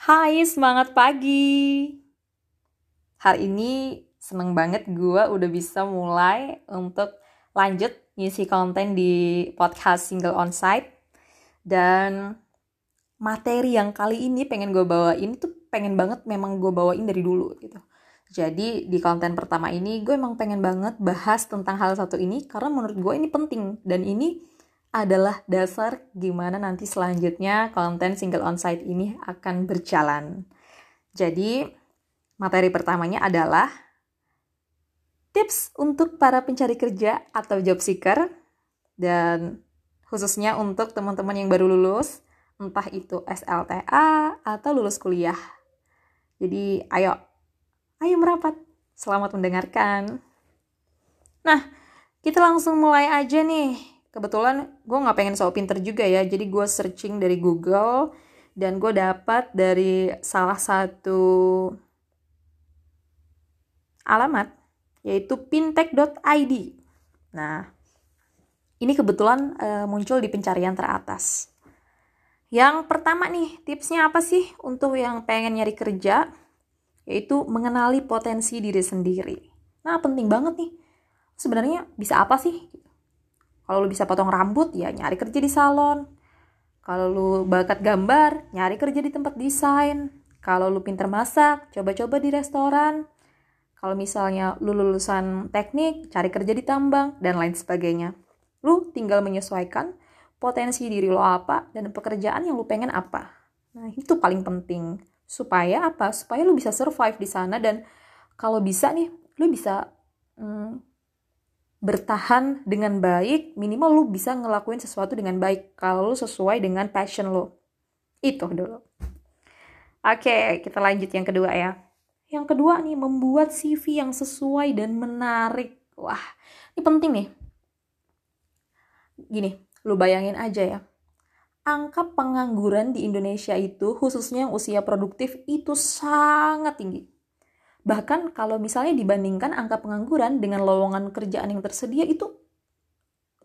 Hai, semangat pagi. Hari ini seneng banget gue udah bisa mulai untuk lanjut ngisi konten di podcast single onsite. Dan materi yang kali ini pengen gue bawain tuh pengen banget memang gue bawain dari dulu gitu. Jadi di konten pertama ini gue emang pengen banget bahas tentang hal satu ini karena menurut gue ini penting dan ini adalah dasar gimana nanti selanjutnya konten single onsite ini akan berjalan. Jadi, materi pertamanya adalah tips untuk para pencari kerja atau job seeker dan khususnya untuk teman-teman yang baru lulus, entah itu SLTA atau lulus kuliah. Jadi, ayo, ayo merapat. Selamat mendengarkan. Nah, kita langsung mulai aja nih kebetulan gue nggak pengen so pinter juga ya. Jadi gue searching dari Google dan gue dapat dari salah satu alamat yaitu fintech.id nah ini kebetulan uh, muncul di pencarian teratas. Yang pertama nih tipsnya apa sih untuk yang pengen nyari kerja? Yaitu mengenali potensi diri sendiri. Nah penting banget nih. Sebenarnya bisa apa sih kalau lu bisa potong rambut, ya nyari kerja di salon. Kalau lu bakat gambar, nyari kerja di tempat desain. Kalau lu pinter masak, coba-coba di restoran. Kalau misalnya lu lulusan teknik, cari kerja di tambang, dan lain sebagainya. Lu tinggal menyesuaikan potensi diri lo apa dan pekerjaan yang lu pengen apa. Nah, itu paling penting. Supaya apa? Supaya lu bisa survive di sana dan kalau bisa nih, lu bisa hmm, bertahan dengan baik, minimal lu bisa ngelakuin sesuatu dengan baik kalau lu sesuai dengan passion lo. Itu dulu. Oke, kita lanjut yang kedua ya. Yang kedua nih, membuat CV yang sesuai dan menarik. Wah, ini penting nih. Gini, lu bayangin aja ya. Angka pengangguran di Indonesia itu, khususnya yang usia produktif, itu sangat tinggi Bahkan kalau misalnya dibandingkan angka pengangguran dengan lowongan kerjaan yang tersedia itu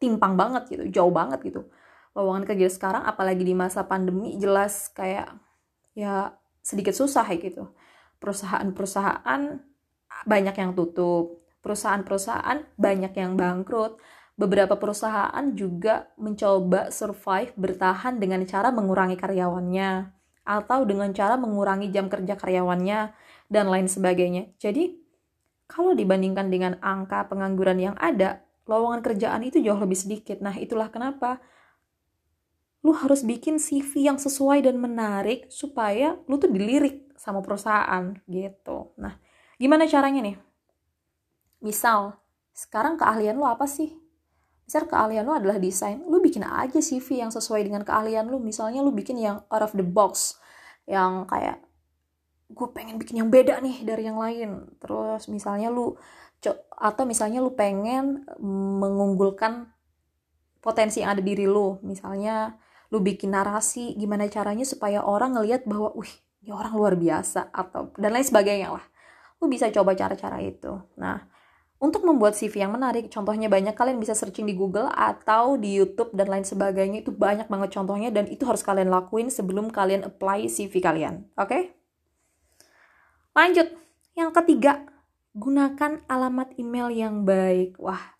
timpang banget gitu, jauh banget gitu. Lowongan kerja sekarang apalagi di masa pandemi jelas kayak ya sedikit susah ya gitu. Perusahaan-perusahaan banyak yang tutup, perusahaan-perusahaan banyak yang bangkrut. Beberapa perusahaan juga mencoba survive bertahan dengan cara mengurangi karyawannya atau dengan cara mengurangi jam kerja karyawannya dan lain sebagainya. Jadi, kalau dibandingkan dengan angka pengangguran yang ada, lowongan kerjaan itu jauh lebih sedikit. Nah, itulah kenapa lu harus bikin CV yang sesuai dan menarik supaya lu tuh dilirik sama perusahaan gitu. Nah, gimana caranya nih? Misal, sekarang keahlian lu apa sih? Misal keahlian lu adalah desain, lu bikin aja CV yang sesuai dengan keahlian lu. Misalnya lu bikin yang out of the box, yang kayak gue pengen bikin yang beda nih dari yang lain terus misalnya lu atau misalnya lu pengen mengunggulkan potensi yang ada di diri lu misalnya lu bikin narasi gimana caranya supaya orang ngelihat bahwa wih ini orang luar biasa atau dan lain sebagainya lah lu bisa coba cara-cara itu nah untuk membuat CV yang menarik, contohnya banyak kalian bisa searching di Google atau di YouTube dan lain sebagainya. Itu banyak banget contohnya dan itu harus kalian lakuin sebelum kalian apply CV kalian. Oke? Okay? Lanjut, yang ketiga, gunakan alamat email yang baik. Wah,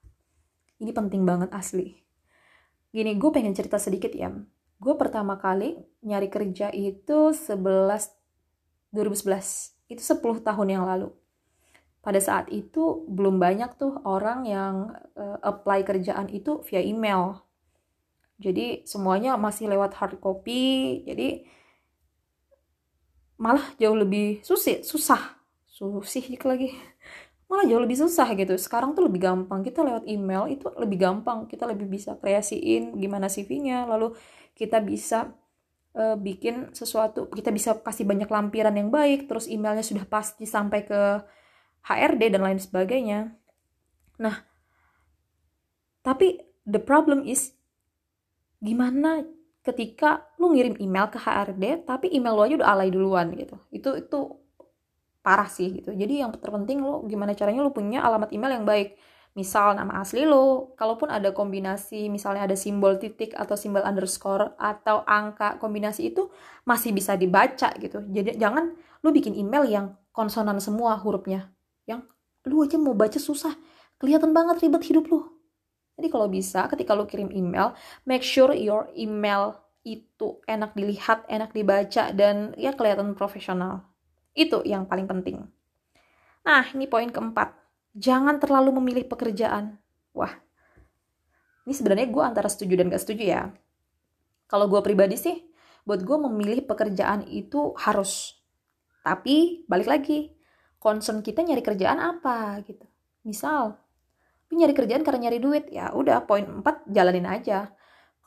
ini penting banget asli. Gini, gue pengen cerita sedikit ya. Gue pertama kali nyari kerja itu 11 2011. Itu 10 tahun yang lalu. Pada saat itu belum banyak tuh orang yang uh, apply kerjaan itu via email. Jadi semuanya masih lewat hard copy. Jadi malah jauh lebih susah. Susah susih lagi. Malah jauh lebih susah gitu. Sekarang tuh lebih gampang. Kita lewat email itu lebih gampang. Kita lebih bisa kreasiin gimana CV-nya lalu kita bisa uh, bikin sesuatu. Kita bisa kasih banyak lampiran yang baik. Terus emailnya sudah pasti sampai ke HRD dan lain sebagainya. Nah tapi the problem is gimana ketika lu ngirim email ke HRD tapi email lu aja udah alay duluan gitu. Itu itu parah sih gitu. Jadi yang terpenting lu gimana caranya lu punya alamat email yang baik. Misal nama asli lo, kalaupun ada kombinasi, misalnya ada simbol titik atau simbol underscore atau angka kombinasi itu masih bisa dibaca gitu. Jadi jangan lu bikin email yang konsonan semua hurufnya, yang lu aja mau baca susah, kelihatan banget ribet hidup lu. Jadi kalau bisa ketika lu kirim email, make sure your email itu enak dilihat, enak dibaca dan ya kelihatan profesional. Itu yang paling penting. Nah, ini poin keempat jangan terlalu memilih pekerjaan. Wah, ini sebenarnya gue antara setuju dan gak setuju ya. Kalau gue pribadi sih, buat gue memilih pekerjaan itu harus. Tapi balik lagi, concern kita nyari kerjaan apa gitu. Misal, lu nyari kerjaan karena nyari duit, ya udah poin 4 jalanin aja.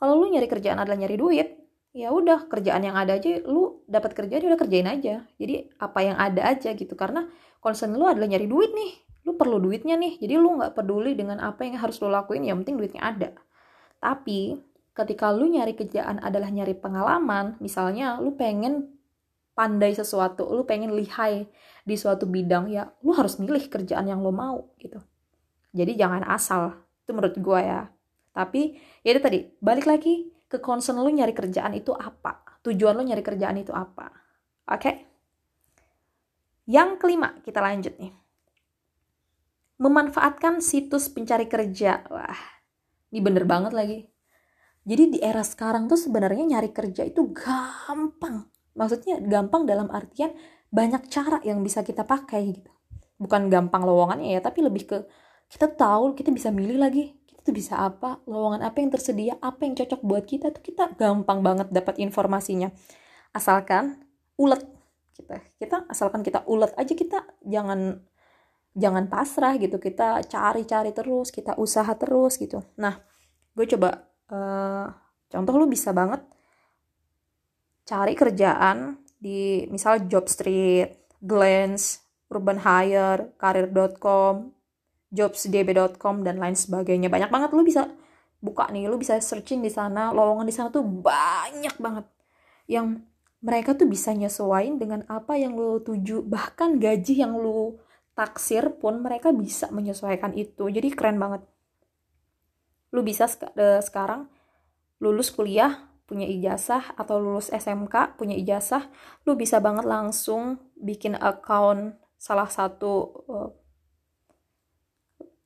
Kalau lu nyari kerjaan adalah nyari duit, ya udah kerjaan yang ada aja lu dapat kerjaan udah kerjain aja. Jadi apa yang ada aja gitu. Karena concern lu adalah nyari duit nih. Lu perlu duitnya nih. Jadi lu nggak peduli dengan apa yang harus lu lakuin yang penting duitnya ada. Tapi ketika lu nyari kerjaan adalah nyari pengalaman misalnya lu pengen pandai sesuatu lu pengen lihai di suatu bidang ya lu harus milih kerjaan yang lu mau gitu jadi jangan asal itu menurut gue ya tapi ya itu tadi balik lagi ke concern lu nyari kerjaan itu apa tujuan lu nyari kerjaan itu apa oke okay? yang kelima kita lanjut nih memanfaatkan situs pencari kerja. Wah, ini bener banget lagi. Jadi di era sekarang tuh sebenarnya nyari kerja itu gampang. Maksudnya gampang dalam artian banyak cara yang bisa kita pakai gitu. Bukan gampang lowongannya ya, tapi lebih ke kita tahu, kita bisa milih lagi. Kita tuh bisa apa, lowongan apa yang tersedia, apa yang cocok buat kita tuh kita gampang banget dapat informasinya. Asalkan ulet kita. Kita asalkan kita ulet aja kita jangan jangan pasrah gitu kita cari-cari terus kita usaha terus gitu nah gue coba uh, contoh lu bisa banget cari kerjaan di misal Jobstreet, Glance, Urban Hire, Karir.com, jobsdb.com dan lain sebagainya. Banyak banget lu bisa buka nih lu bisa searching di sana. Lowongan di sana tuh banyak banget yang mereka tuh bisa nyesuaiin dengan apa yang lu tuju. Bahkan gaji yang lu taksir pun mereka bisa menyesuaikan itu. Jadi keren banget. Lu bisa sek sekarang lulus kuliah punya ijazah atau lulus SMK punya ijazah lu bisa banget langsung bikin account salah satu uh,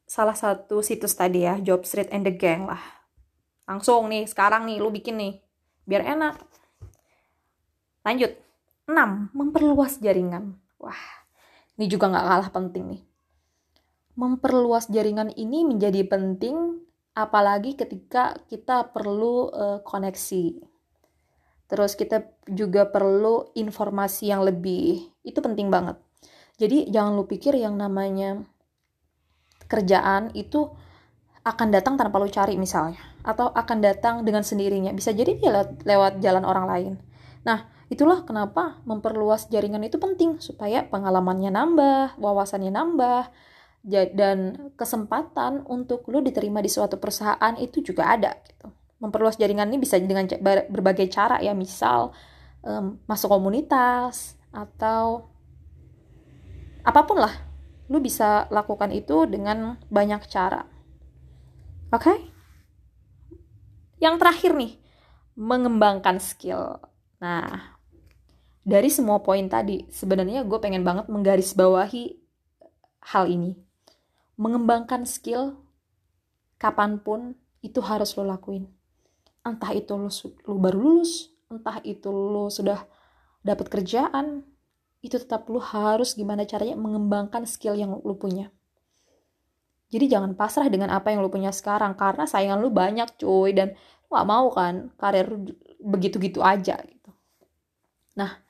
salah satu situs tadi ya Job Street and the Gang lah langsung nih sekarang nih lu bikin nih biar enak lanjut 6 memperluas jaringan wah ini juga nggak kalah penting nih. Memperluas jaringan ini menjadi penting apalagi ketika kita perlu uh, koneksi. Terus kita juga perlu informasi yang lebih. Itu penting banget. Jadi jangan lu pikir yang namanya kerjaan itu akan datang tanpa lu cari misalnya atau akan datang dengan sendirinya. Bisa jadi dia lewat, lewat jalan orang lain. Nah, Itulah kenapa memperluas jaringan itu penting supaya pengalamannya nambah, wawasannya nambah, dan kesempatan untuk lo diterima di suatu perusahaan itu juga ada gitu. Memperluas jaringan ini bisa dengan berbagai cara ya, misal um, masuk komunitas atau apa pun lah. Lo bisa lakukan itu dengan banyak cara. Oke? Okay? Yang terakhir nih, mengembangkan skill. Nah, dari semua poin tadi, sebenarnya gue pengen banget menggarisbawahi hal ini. Mengembangkan skill kapan pun itu harus lo lakuin. Entah itu lo, lo baru lulus, entah itu lo sudah dapat kerjaan, itu tetap lo harus gimana caranya mengembangkan skill yang lo punya. Jadi jangan pasrah dengan apa yang lo punya sekarang karena saingan lo banyak cuy dan lo gak mau kan karir begitu-gitu aja gitu. Nah,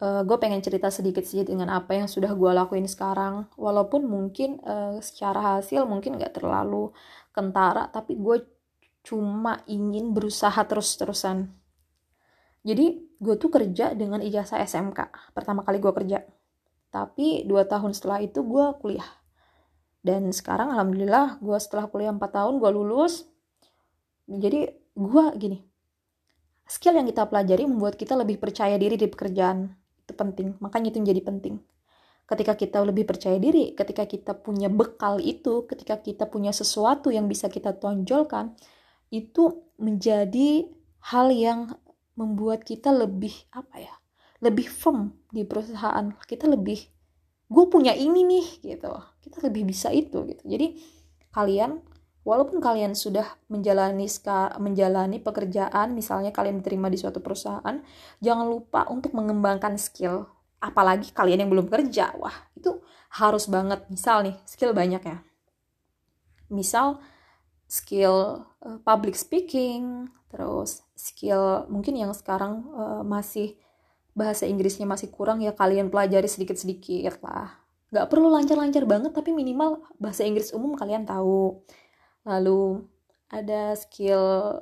uh, gue pengen cerita sedikit sih dengan apa yang sudah gue lakuin sekarang walaupun mungkin uh, secara hasil mungkin gak terlalu kentara tapi gue cuma ingin berusaha terus-terusan jadi gue tuh kerja dengan ijazah SMK pertama kali gue kerja. Tapi dua tahun setelah itu gue kuliah. Dan sekarang alhamdulillah gue setelah kuliah 4 tahun gue lulus. Jadi gue gini skill yang kita pelajari membuat kita lebih percaya diri di pekerjaan. Itu penting. Makanya itu menjadi penting. Ketika kita lebih percaya diri, ketika kita punya bekal itu, ketika kita punya sesuatu yang bisa kita tonjolkan, itu menjadi hal yang membuat kita lebih apa ya? Lebih firm di perusahaan. Kita lebih gue punya ini nih gitu. Kita lebih bisa itu gitu. Jadi kalian walaupun kalian sudah menjalani menjalani pekerjaan, misalnya kalian diterima di suatu perusahaan, jangan lupa untuk mengembangkan skill apalagi kalian yang belum kerja wah itu harus banget misal nih skill banyak ya misal skill uh, public speaking terus skill mungkin yang sekarang uh, masih bahasa Inggrisnya masih kurang ya kalian pelajari sedikit-sedikit lah. Nggak perlu lancar-lancar banget tapi minimal bahasa Inggris umum kalian tahu. Lalu ada skill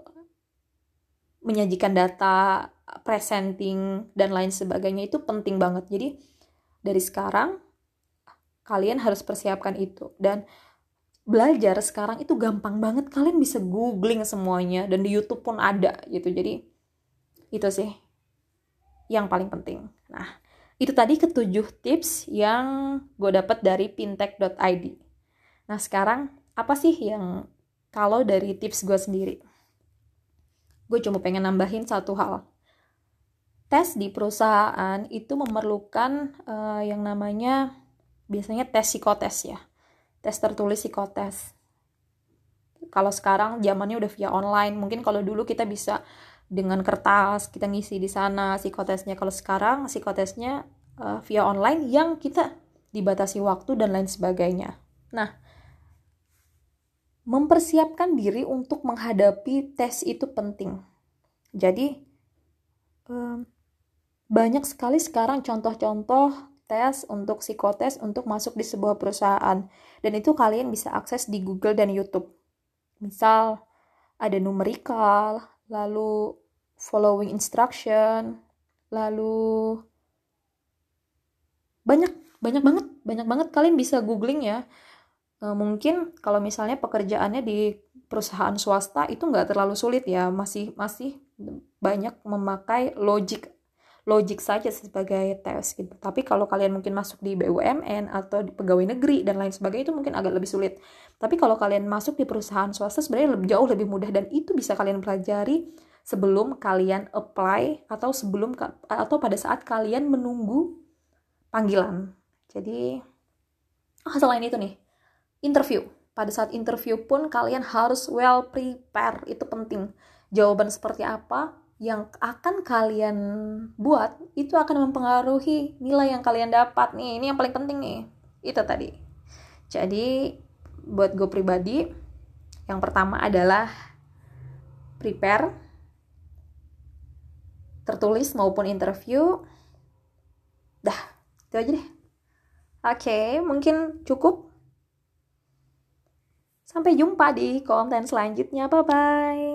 menyajikan data presenting dan lain sebagainya itu penting banget. Jadi dari sekarang kalian harus persiapkan itu. Dan belajar sekarang itu gampang banget kalian bisa googling semuanya dan di YouTube pun ada gitu. Jadi itu sih yang paling penting. Nah, itu tadi ketujuh tips yang gue dapat dari fintech.id. Nah, sekarang apa sih yang kalau dari tips gue sendiri? Gue cuma pengen nambahin satu hal tes di perusahaan itu memerlukan uh, yang namanya biasanya tes psikotes ya. Tes tertulis psikotes. Kalau sekarang zamannya udah via online, mungkin kalau dulu kita bisa dengan kertas kita ngisi di sana psikotesnya. Kalau sekarang psikotesnya uh, via online yang kita dibatasi waktu dan lain sebagainya. Nah, mempersiapkan diri untuk menghadapi tes itu penting. Jadi, um, banyak sekali sekarang contoh-contoh tes untuk psikotes untuk masuk di sebuah perusahaan. Dan itu kalian bisa akses di Google dan YouTube. Misal, ada numerical, lalu following instruction, lalu banyak, banyak banget, banyak banget kalian bisa googling ya. E, mungkin kalau misalnya pekerjaannya di perusahaan swasta itu nggak terlalu sulit ya, masih masih banyak memakai logic logik saja sebagai tes gitu. Tapi kalau kalian mungkin masuk di BUMN atau di pegawai negeri dan lain sebagainya itu mungkin agak lebih sulit. Tapi kalau kalian masuk di perusahaan swasta sebenarnya lebih jauh lebih mudah dan itu bisa kalian pelajari sebelum kalian apply atau sebelum atau pada saat kalian menunggu panggilan. Jadi oh, selain itu nih, interview. Pada saat interview pun kalian harus well prepare, itu penting. Jawaban seperti apa, yang akan kalian buat itu akan mempengaruhi nilai yang kalian dapat. Nih ini yang paling penting nih. Itu tadi. Jadi buat gue pribadi yang pertama adalah prepare tertulis maupun interview. Dah itu aja deh. Oke mungkin cukup. Sampai jumpa di konten selanjutnya. Bye bye